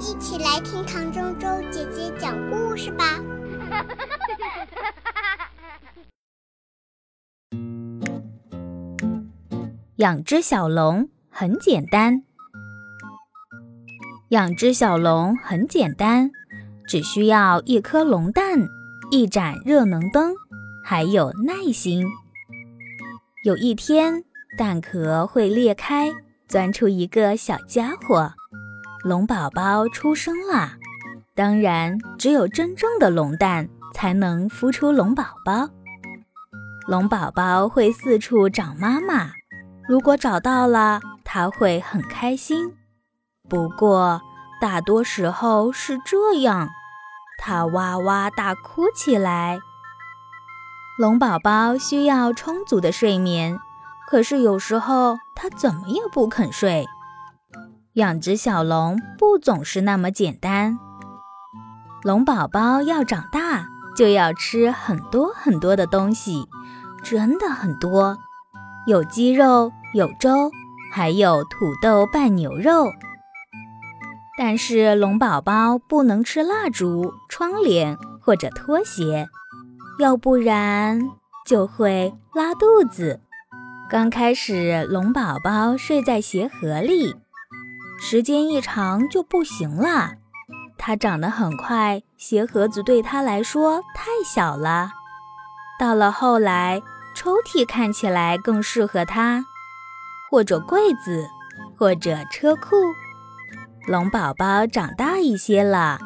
一起来听唐周周姐姐讲故事吧。养只小龙很简单，养只小龙很简单，只需要一颗龙蛋、一盏热能灯，还有耐心。有一天，蛋壳会裂开，钻出一个小家伙，龙宝宝出生了。当然，只有真正的龙蛋才能孵出龙宝宝。龙宝宝会四处找妈妈，如果找到了，它会很开心。不过，大多时候是这样，它哇哇大哭起来。龙宝宝需要充足的睡眠，可是有时候它怎么也不肯睡。养只小龙不总是那么简单。龙宝宝要长大，就要吃很多很多的东西，真的很多，有鸡肉，有粥，还有土豆拌牛肉。但是龙宝宝不能吃蜡烛、窗帘或者拖鞋。要不然就会拉肚子。刚开始，龙宝宝睡在鞋盒里，时间一长就不行了。它长得很快，鞋盒子对它来说太小了。到了后来，抽屉看起来更适合它，或者柜子，或者车库。龙宝宝长大一些了。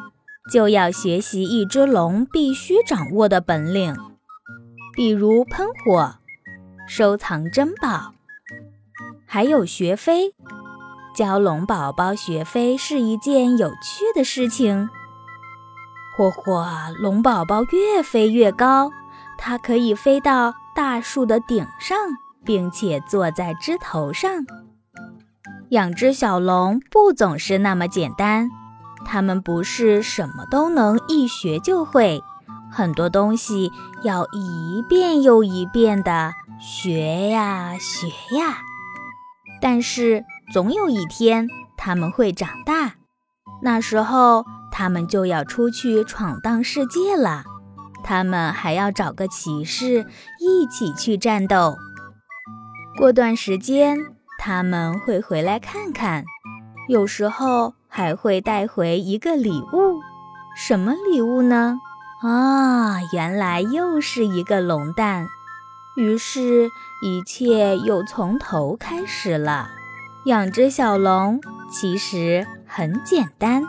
就要学习一只龙必须掌握的本领，比如喷火、收藏珍宝，还有学飞。教龙宝宝学飞是一件有趣的事情。嚯嚯，龙宝宝越飞越高，它可以飞到大树的顶上，并且坐在枝头上。养只小龙不总是那么简单。他们不是什么都能一学就会，很多东西要一遍又一遍的学呀学呀。但是总有一天他们会长大，那时候他们就要出去闯荡世界了。他们还要找个骑士一起去战斗。过段时间他们会回来看看，有时候。还会带回一个礼物，什么礼物呢？啊，原来又是一个龙蛋。于是，一切又从头开始了。养只小龙其实很简单。